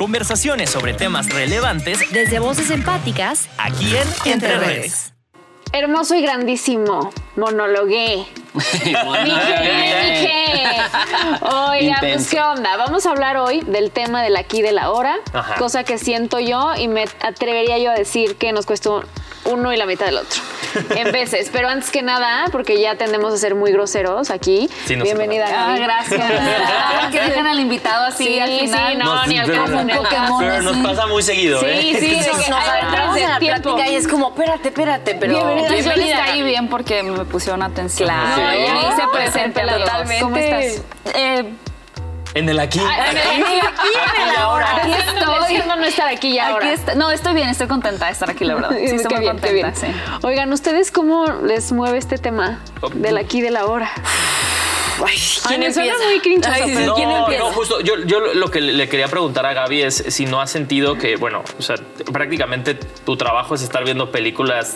Conversaciones sobre temas relevantes Desde voces empáticas, aquí en Entre Redes. Hermoso y grandísimo. Monologué. Oiga, pues qué onda. Vamos a hablar hoy del tema del aquí y de la ahora, Ajá. cosa que siento yo y me atrevería yo a decir que nos cuesta uno y la mitad del otro. En veces, pero antes que nada, porque ya tendemos a ser muy groseros aquí. Sí, nos Bienvenida. Ah, gracias. que dejan al invitado así Sí, al final. sí, no, ni al pero- caso, Pokémon. Pero nos pasa muy seguido, Sí, ¿eh? sí, de que, Nos a ver, agarramos en la tiempo. plática y es como, espérate, espérate, pero... Bienvenida. Entonces yo les caí bien porque me pusieron atención. Claro. Sí, Sí. me hice presente. Totalmente. ¿Cómo estás? Eh, En el aquí. Aquí ahora. Aquí estoy. Diciendo no estar aquí ya aquí ahora. está- no, estoy bien, estoy contenta de estar aquí, la verdad. Sí, Qué estoy muy bien, qué contenta, bien. sí. Oigan, ¿ustedes cómo les mueve este tema del aquí y de la hora? Ay, Ay, me suena muy crinchoso, Ay, ¿quién no, empieza? no, justo, yo, yo lo que le quería preguntar a Gaby es si no has sentido que, bueno, o sea, prácticamente tu trabajo es estar viendo películas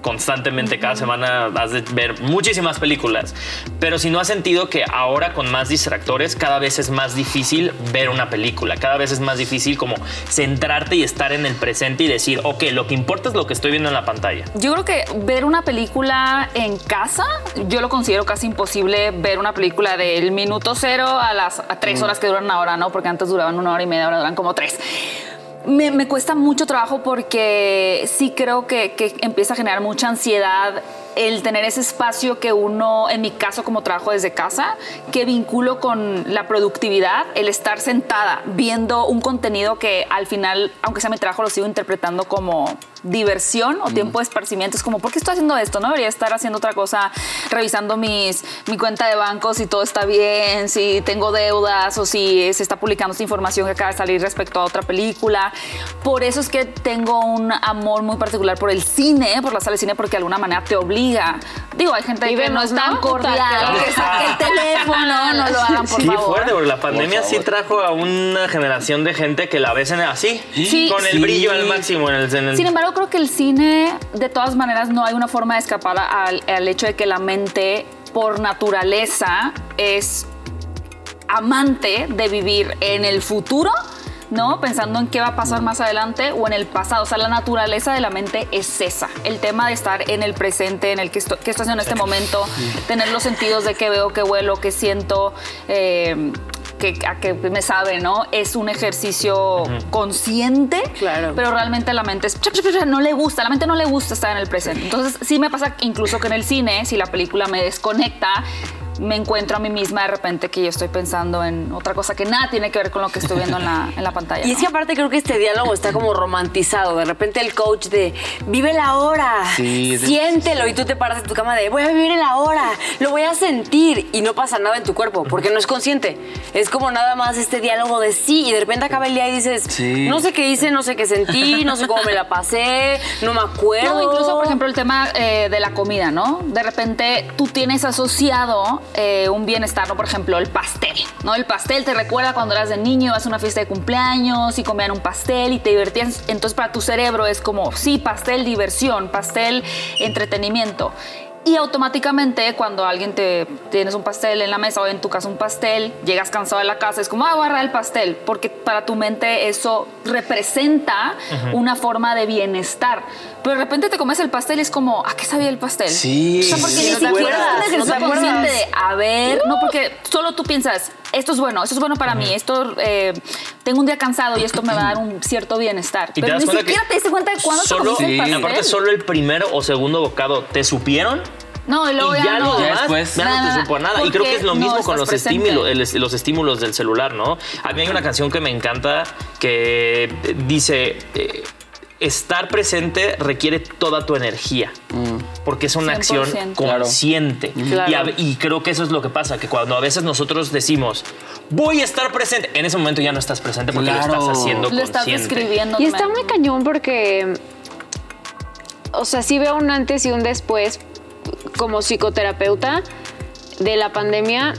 constantemente, cada semana has de ver muchísimas películas, pero si no has sentido que ahora con más distractores cada vez es más difícil ver una película, cada vez es más difícil como centrarte y estar en el presente y decir, ok, lo que importa es lo que estoy viendo en la pantalla. Yo creo que ver una película en casa, yo lo considero casi imposible ver una película del minuto cero a las a tres horas que duran una hora, ¿no? Porque antes duraban una hora y media, ahora duran como tres. Me, cuesta mucho trabajo porque sí creo que, que empieza a generar mucha ansiedad el tener ese espacio que uno, en mi caso como trabajo desde casa, que vinculo con la productividad, el estar sentada viendo un contenido que al final, aunque sea mi trabajo, lo sigo interpretando como diversión o tiempo de esparcimiento. Es como, ¿por qué estoy haciendo esto? No debería estar haciendo otra cosa, revisando mis, mi cuenta de banco, si todo está bien, si tengo deudas o si se está publicando esta información que acaba de salir respecto a otra película. Por eso es que tengo un amor muy particular por el cine, por la sala de cine, porque de alguna manera te obliga. Digo, hay gente Y que vemos, no es tan ¿no? cordial, que saque el teléfono, no lo hagan, por Qué favor. fuerte, porque la pandemia sí trajo a una generación de gente que la ves en así, Sí. con el Sí. brillo al máximo en el, en el- Sin embargo, creo que el cine, de todas maneras, no hay una forma de escapar al, al hecho de que la mente, por naturaleza, es amante de vivir en el futuro. ¿No? Pensando en qué va a pasar más adelante o en el pasado. O sea, la naturaleza de la mente es esa. El tema de estar en el presente, en el que estoy haciendo en este momento, tener los sentidos de qué veo, qué huelo, qué siento, eh, que, a qué me sabe, ¿no? Es un ejercicio consciente, Claro. pero realmente la mente es, no le gusta, la mente no le gusta estar en el presente. Entonces sí me pasa incluso que en el cine, si la película me desconecta, me encuentro a mí misma de repente que yo estoy pensando en otra cosa que nada tiene que ver con lo que estoy viendo en la, en la pantalla. Y es que aparte creo que este diálogo está como romantizado. De repente el coach de vive la hora, Sí, de- siéntelo y tú te paras en tu cama de voy a vivir en la hora, lo voy a sentir y no pasa nada en tu cuerpo porque no es consciente. Es como nada más este diálogo de sí y de repente acaba el día y dices Sí. no sé qué hice, no sé qué sentí, no sé cómo me la pasé, no me acuerdo. No, incluso, por ejemplo, el tema eh, de la comida, ¿no? De repente tú tienes asociado eh, un bienestar, ¿no? Por ejemplo, el pastel, ¿no? El pastel te recuerda cuando eras de niño, vas a una fiesta de cumpleaños y comían un pastel y te divertías. Entonces, para tu cerebro es como, sí, pastel, diversión, pastel, entretenimiento. Y automáticamente cuando alguien te tienes un pastel en la mesa o en tu casa un pastel, llegas cansado de la casa, es como, ah, voy a agarrar el pastel, porque para tu mente eso representa una forma de bienestar. Pero de repente te comes el pastel y es como, ¿a qué sabía el pastel? Sí, O sea, porque sí, ni no siquiera es un ejercicio consciente de, a ver, no, porque solo tú piensas, esto es bueno, esto es bueno para mí, esto, eh, tengo un día cansado y esto me va a dar un cierto bienestar. Y Pero ni siquiera te diste cuenta de cuándo solo, te pastel. aparte solo el primero o segundo bocado te supieron no, y luego y ya, ya no. demás después. ya no Nada, te supo a nada. Y creo que es lo mismo no con los estímulos, el- los estímulos del celular, ¿no? A mí hay una canción que me encanta que eh, dice... eh, Estar presente requiere toda tu energía, porque es una acción 100%. consciente. Claro. Y, a- y creo que eso es lo que pasa, que cuando a veces nosotros decimos, voy a estar presente, en ese momento ya no estás presente porque Claro. lo estás haciendo Lo estás consciente. describiendo. Y está muy cañón porque, o sea, sí veo un antes y un después como psicoterapeuta de la pandemia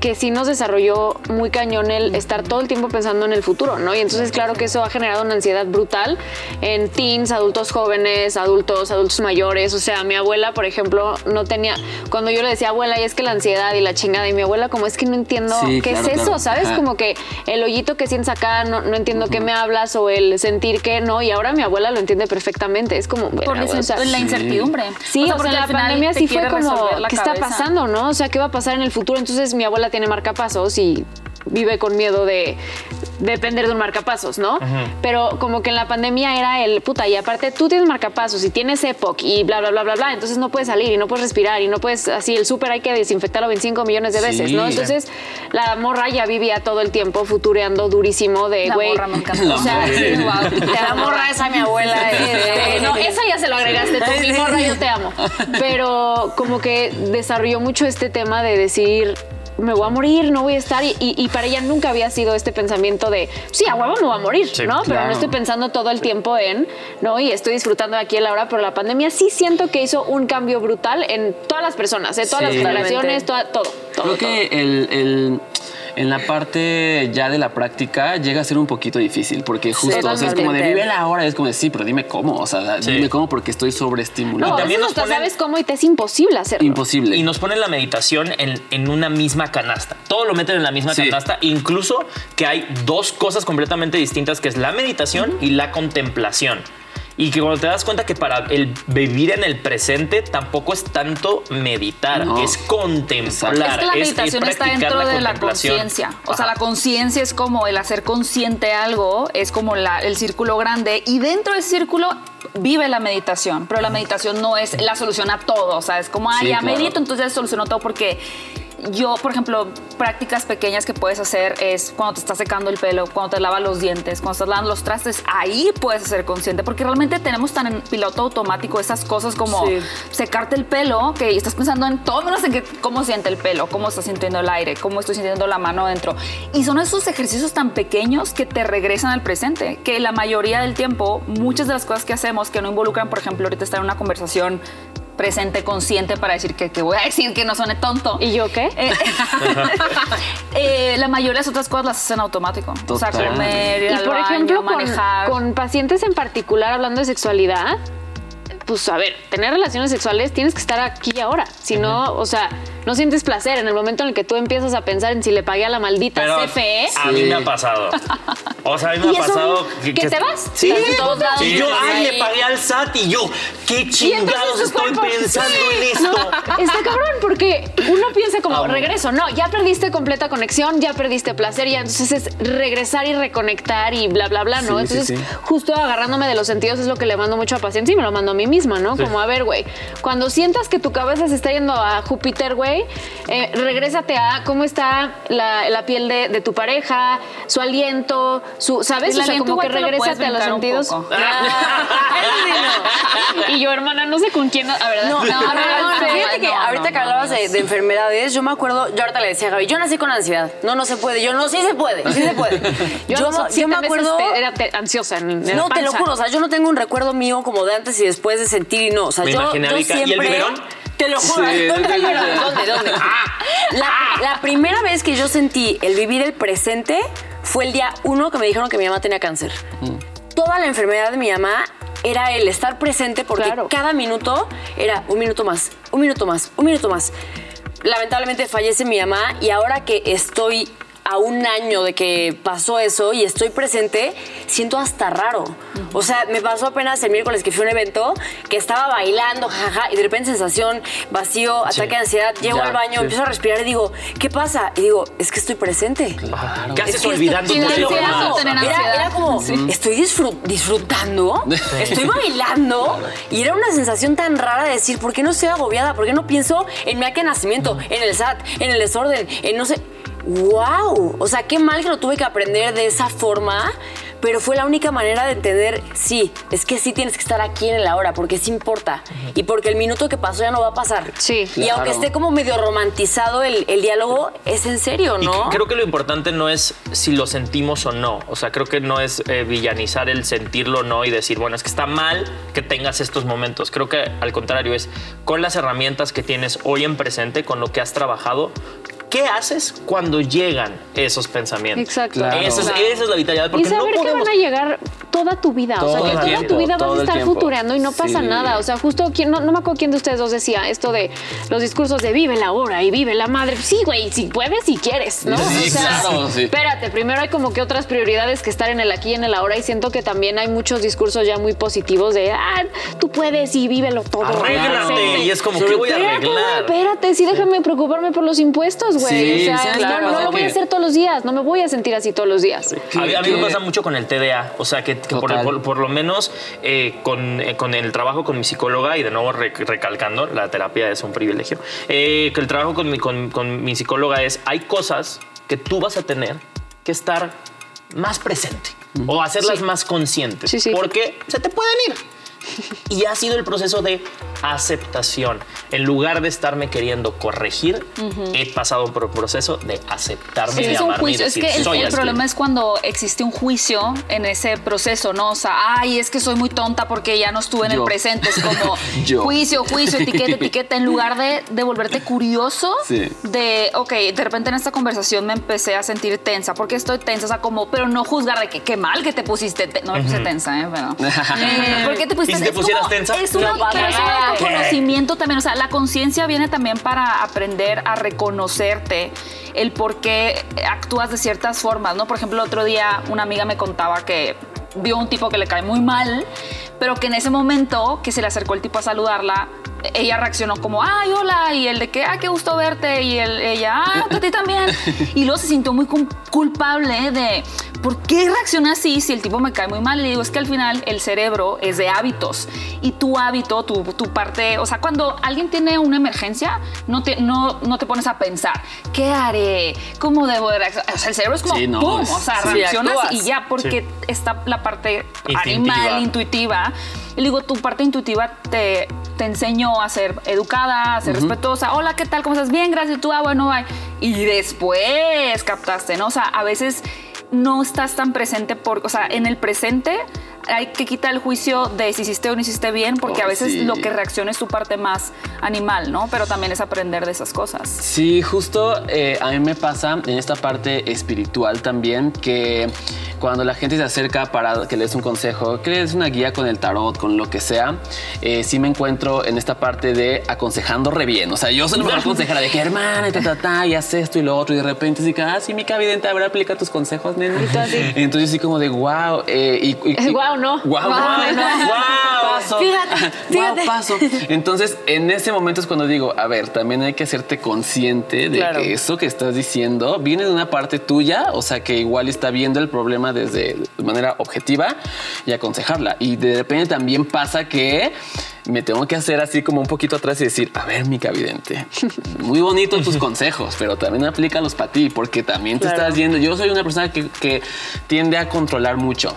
que sí nos desarrolló muy cañón el estar todo el tiempo pensando en el futuro, ¿no? Y entonces claro que eso ha generado una ansiedad brutal en teens, adultos jóvenes, adultos, adultos mayores. O sea, mi abuela, por ejemplo, no tenía, cuando yo le decía abuela, y es que la ansiedad y la chingada, y mi abuela como es que no entiendo Sí, qué claro, es eso, claro. ¿sabes? Ajá. Como que el hoyito que sientes acá, no, no entiendo qué me hablas o el sentir que no, y ahora mi abuela lo entiende perfectamente. Es como, Por la, verga, o sea, la incertidumbre. Sí, o sea, porque en la al final pandemia sí fue como, la ¿qué está cabeza. pasando, no? O sea, ¿qué va a pasar en el futuro? Entonces mi abuela tiene marcapasos y vive con miedo de depender de un marcapasos, ¿no? Pero como que en la pandemia era el puta, y aparte tú tienes marcapasos y tienes EPOC y bla, bla, bla, bla, bla, entonces no puedes salir y no puedes respirar y no puedes, así, el súper hay que desinfectarlo 25 millones de veces, Sí. ¿no? Entonces la morra ya vivía todo el tiempo futureando durísimo de, La güey. morra me encanta. La O sea, sí, Wow. La morra esa, mi abuela. este, no, esa ya se lo agregaste tú, mi morra, yo te amo. Pero como que desarrolló mucho este tema de decir, me voy a morir, no voy a estar. Y, y- y para ella nunca había sido este pensamiento de, sí, a huevo me voy a morir, Sí, ¿no? Pero no estoy pensando todo el tiempo en, ¿no? Y estoy disfrutando de aquí a la hora, pero la pandemia sí siento que hizo un cambio brutal en todas las personas, en todas Sí. las generaciones, toda- todo, todo. Creo que el, el- en la parte ya de la práctica llega a ser un poquito difícil porque justo o sea, es como de vive la hora, es como de sí, pero dime cómo, o sea, Sí. dime cómo porque estoy sobreestimulado. No, Y también nos ponen- sabes cómo y te es imposible hacerlo. Imposible. Y nos ponen la meditación en, en una misma canasta. Todo lo meten en la misma Sí. canasta, incluso que hay dos cosas completamente distintas, que es la meditación y la contemplación. Y que cuando te das cuenta que para el vivir en el presente tampoco es tanto meditar, No. es contemplar. Es que la es meditación está practicar dentro de la conciencia. O sea, Ajá. la conciencia es como el hacer consciente algo, es como la- el círculo grande y dentro del círculo vive la meditación, pero la meditación no es la solución a todo, o sea, es como, ah, Sí, ya claro. medito, entonces ya solucionó todo porque yo, por ejemplo, prácticas pequeñas que puedes hacer es cuando te estás secando el pelo, cuando te lavas los dientes, cuando estás lavando los trastes, ahí puedes ser consciente, porque realmente tenemos tan en piloto automático esas cosas como Sí. secarte el pelo, que estás pensando en todo menos en que, cómo siente el pelo, cómo está sintiendo el aire, cómo estoy sintiendo la mano dentro. Y son esos ejercicios tan pequeños que te regresan al presente, que la mayoría del tiempo, muchas de las cosas que hacemos que no involucran, por ejemplo, ahorita estar en una conversación presente, consciente para decir que, que voy a decir que no suene tonto. ¿Y yo qué? Eh, eh, la mayoría de las otras cosas las haces en automático. O sea, Total. comer, ir Y al por baño, ejemplo, con, manejar. con pacientes en particular hablando de sexualidad, pues a ver, tener relaciones sexuales tienes que estar aquí y ahora. Si no, o sea, no sientes placer en el momento en el que tú empiezas a pensar en si le pagué a la maldita Pero CFE. a mí me ha pasado. O sea, a mí me ¿Y ha pasado que te vas? Sí, en todos lados. y yo, ay, ahí. le pagué al SAT y yo, qué chingados estoy cuerpo- pensando en esto. No, está cabrón porque uno piensa como regreso, no, ya perdiste completa conexión, ya perdiste placer, ya entonces es regresar y reconectar y bla bla bla, ¿no? Sí, sí, entonces sí. justo agarrándome de los sentidos es lo que le mando mucho a pacientes y me lo mando a mí misma, ¿no? Como a ver, güey, cuando sientas que tu cabeza se está yendo a Júpiter, güey, eh, regrésate a cómo está la, la piel de, de tu pareja, su aliento, su, ¿sabes? El O sea, como que regrésate a los sentidos. y yo, hermana, no sé con quién, a ver, No, no, no, no, no, no, fíjate que no, ahorita no, que hablabas de, de enfermedades, yo me acuerdo, yo ahorita le decía a Gaby, yo nací con ansiedad. No, no se puede. Yo no, sí se puede, sí se puede. Yo, me- acuerdo. te- era te- ansiosa. En, en la No, te lo juro, o sea, yo no tengo un recuerdo mío como de antes y después de sentir y no. O sea, Me yo, Vika, ¿y el siempre. biberón? Te lo juro. Sí, ¿Dónde. ¿Dónde? ¿Dónde? La, la primera vez que yo sentí el vivir el presente fue el día uno que me dijeron que mi mamá tenía cáncer. Toda la enfermedad de mi mamá era el estar presente porque Claro. cada minuto era un minuto más, un minuto más, un minuto más. Lamentablemente fallece mi mamá y ahora que estoy a un año de que pasó eso y estoy presente, siento hasta raro. O sea, me pasó apenas el miércoles que fui a un evento que estaba bailando, jaja, y de repente sensación, vacío, ataque de ansiedad, llego Ya, al baño, sí. empiezo a respirar y digo, ¿qué pasa? Y digo, es que estoy presente. ¿Qué Es haces que olvidando ansiedad, tener Era, era como, estoy disfru- disfrutando, estoy bailando y era una sensación tan rara de decir, ¿por qué no estoy agobiada? ¿Por qué no pienso en mi acta de nacimiento, en el SAT, en el desorden, en no sé... ¡Wow! O sea, qué mal que lo tuve que aprender de esa forma, pero fue la única manera de entender, sí, es que sí tienes que estar aquí en el ahora, porque sí importa. Y porque el minuto que pasó ya no va a pasar. Sí. Y aunque esté como medio romantizado el, el diálogo, es en serio, Y ¿no? creo que lo importante no es si lo sentimos o no. O sea, creo que no es eh, villanizar el sentirlo o no y decir, bueno, es que está mal que tengas estos momentos. Creo que al contrario es con las herramientas que tienes hoy en presente, con lo que has trabajado, ¿qué haces cuando llegan esos pensamientos? Exacto. Claro. Esa, es, Claro. esa es la vitalidad, porque y saber no que van a llegar toda tu vida. o sea, que toda tiempo, tu vida vas a estar futureando y no pasa Sí. nada. O sea, justo, ¿quién- no, no me acuerdo quién de ustedes dos decía esto de los discursos de vive la hora y vive la madre. Sí, güey, si puedes, si quieres, ¿no? Sí, claro, sí. Espérate, primero hay como que otras prioridades que estar en el aquí y en el ahora y siento que también hay muchos discursos ya muy positivos de, ah, tú puedes y vívelo todo. Arréglate. Y es como, ¿qué voy a arreglar? espérate, sí, déjame preocuparme por los impuestos, güey. Sí, o sea, no- claro, no, o sea lo voy a que- hacer todos los días, no me voy a sentir así todos los días. A mí, a mí me que- pasa mucho con el TDA, o sea, que, que por, Total. por- por lo menos eh, con, eh, con el trabajo con mi psicóloga, y de nuevo rec- recalcando, la terapia es un privilegio, eh, que el trabajo con mi, con, con mi psicóloga es, hay cosas que tú vas a tener que estar más presente o hacerlas más conscientes, Sí, sí. porque se te pueden ir. Y ha sido el proceso de aceptación. En lugar de estarme queriendo corregir, he pasado por un proceso de aceptarme Sí, y es un y juicio. Es que el, soy el problema es cuando existe un juicio en ese proceso, ¿no? O sea, ay, es que soy muy tonta porque ya no estuve en Yo. el presente. Es como Yo. juicio, juicio, etiqueta, etiqueta. En lugar de, de volverte curioso, Sí. de, ok, de repente en esta conversación me empecé a sentir tensa. porque estoy tensa? O sea, como, pero no juzgar de que qué mal que te pusiste. te- no me puse tensa, ¿eh? Pero, Eh, ¿Por qué te pusiste ¿Y si te Es pusieras como- tensa? Es, una, No pasa pero es un nada. autoconocimiento también. O sea, la conciencia viene también para aprender a reconocerte el por qué actúas de ciertas formas, ¿no? Por ejemplo, el otro día una amiga me contaba que vio un tipo que le cae muy mal, pero que en ese momento que se le acercó el tipo a saludarla, ella reaccionó como, ay, hola, y el de que, ah, qué gusto verte, y ella, ah, a ti también. Y luego se sintió muy culpable de, ¿por qué reacciona así si el tipo me cae muy mal? Y le digo, es que al final el cerebro es de hábitos, y tu hábito, tu, tu parte, o sea, cuando alguien tiene una emergencia, no te, no, no te pones a pensar, ¿qué haré? ¿Cómo debo de reaccionar? O sea, el cerebro es como, Sí, no, ¡pum! es- O sea, sí, reaccionas actúas. y ya, porque está la parte animal, intuitiva. Y digo, tu parte intuitiva te, te enseñó a ser educada, a ser respetuosa. Hola, ¿qué tal? ¿Cómo estás? Bien, gracias. Tú, ah, bueno, bye. Y después captaste, ¿no? O sea, a veces no estás tan presente por, o sea, en el presente hay que quitar el juicio de si hiciste o no hiciste bien, porque a veces sí. lo que reacciona es tu parte más animal, ¿no? Pero también es aprender de esas cosas. Sí, justo eh, a mí me pasa en esta parte espiritual también que cuando la gente se acerca para que le des un consejo, que le des una guía con el tarot, con lo que sea, eh, sí me encuentro en esta parte de aconsejando re bien. O sea, yo soy la consejera de que hermana, y ta, ta, ta, y haz esto y lo otro, y de repente sí, ah, sí, mi vidente, a ver, aplica tus consejos, nena. Entonces sí como de wow. eh, y, y- y- Guau, ¿no? Guau, Guau, guau, no. Paso. Fíjate, fíjate. paso. Entonces, en ese momento es cuando digo, a ver, también hay que hacerte consciente de Claro. que eso que estás diciendo viene de una parte tuya, o sea, que igual está viendo el problema desde de manera objetiva y aconsejarla. Y de repente también pasa que me tengo que hacer así como un poquito atrás y decir, a ver, mi cavidente, muy bonito tus consejos, pero también aplícalos para ti, porque también te Claro. estás yendo. Yo soy una persona que, que tiende a controlar mucho.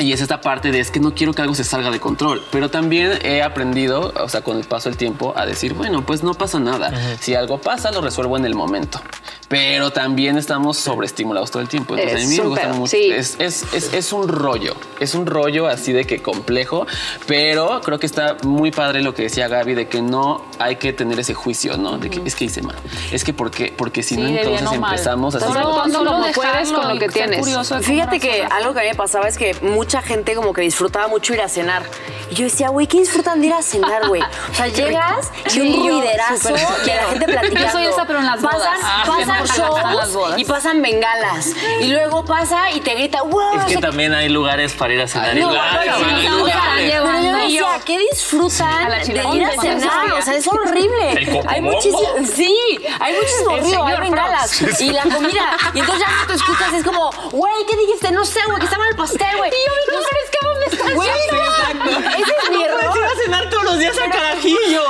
Y es esta parte de es que no quiero que algo se salga de control, pero también he aprendido, o sea, con el paso del tiempo, a decir, bueno, pues no pasa nada. Si algo pasa, lo resuelvo en el momento. Pero también estamos sobreestimulados todo el tiempo. Entonces, Es a mí me un gusta mucho. sí. Es, es, es, es un rollo, es un rollo así de que complejo, pero creo que está muy padre lo que decía Gaby de que no hay que tener ese juicio, ¿no? De que es que hice mal. Es que porque, porque si Sí, no, entonces mal. empezamos como- solo como puedes con lo que tienes. Fíjate que algo que a mí me pasaba es que mucha gente como que disfrutaba mucho ir a cenar. Y yo decía, güey, ¿qué disfrutan de ir a cenar, güey? O sea, llegas y Sí, un yo, ruiderazo y la gente platicando. Yo soy esa, pero en las bodas. Pasan, Ah, pasan me shows y pasan bengalas. Y luego pasa y te grita, wow. Es que también hay lugares para ir a cenar. y No, ir lugares. pero yo decía. ¿qué disfrutan de ir a ¿Dónde cenar? O sea, es horrible. Hay muchísimo, sí, hay muchísimo ruido, hay bengalas y la comida. Y entonces ya no te escuchas, es como, güey, ¿qué dijiste? No sé, güey, que estaba en el pastel, güey. Y yo, no, pero es que ¿dónde estás? Güey, no, ese es mi error. a cenar todos los días a carajillo.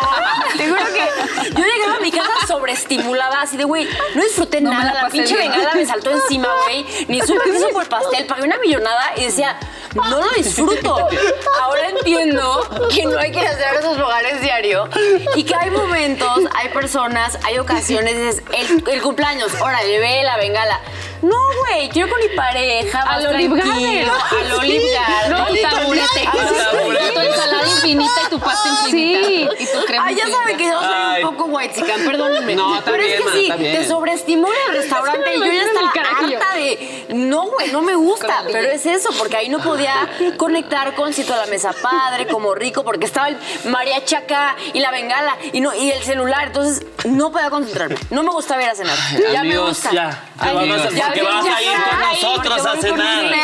Te juro que yo llegaba a mi casa sobreestimulada, así de, güey, no disfruté No me nada. la pinche bien. bengala me saltó encima, güey. Ni supe qué hizo por el pastel. Pagué una millonada y decía, no lo disfruto. Ahora entiendo que no hay que hacer esos lugares diario y que hay momentos, hay personas, hay ocasiones, dices, el, el cumpleaños, órale, ve la bengala. No, güey, quiero con mi pareja. Al Olive Garden. Al Olive Garden. No, taburete. Tu ensalada infinita y tu pasta infinita. Sí. Y tu crema Ay, ya saben que yo soy Ay. un poco white perdónenme. No, está Pero bien, es que sí, está bien. te sobreestimula el restaurante y yo ya estaba el harta de. No, güey, no me gusta. Pero es eso, porque ahí no podía conectar con Cito a la mesa padre, como rico, porque estaba el mariachi acá y la bengala y, no, y el celular. Entonces no podía concentrarme. No me gusta ver a cenar. Ya me gusta. Ya, Ay, te vamos a- ya porque ven, vas a ir con ay, nosotros a cenar.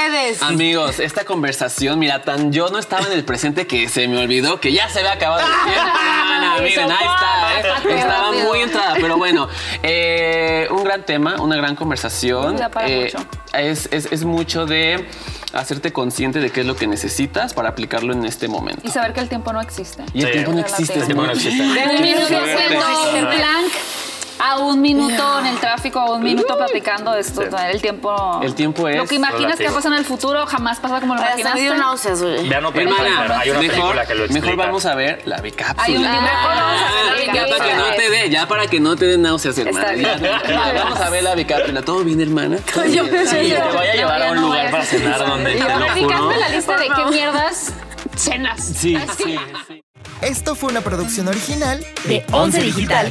Amigos, esta conversación, mira, tan yo no estaba en el presente que se me olvidó que ya se había acabado el tiempo. Miren, ahí está, ¿eh? Estaba muy entrada, pero bueno, eh, un gran tema, una gran conversación. Eh, mucho. Es, es- es mucho de hacerte consciente de qué es lo que necesitas para aplicarlo en este momento. Y saber que el tiempo no existe. Y el Sí. tiempo no existe. El tiempo no existe. Minuto a un minuto en el tráfico, a un minuto platicando esto. El tiempo. El tiempo Lo es que imaginas que relativo. pasa en el futuro jamás pasa como lo imaginaste. dio náuseas, güey. Vean hay una mejor, que lo explica. mejor vamos a ver la bicápsula. Hay un libro. Mejor vamos a ver la Ah, ya para que bicápsula. no te dé, ya para que no te den náuseas, hermana. Está Ya, bien. ya, vamos a ver la bicápsula. ¿Todo bien, hermana? ¿Todo Yo- bien? Sí, yo- te voy a llevar a un no lugar para cenar donde lo hazme la lista de qué mierdas cenas. Sí, sí, sí. Esto fue una producción original de Once Digital.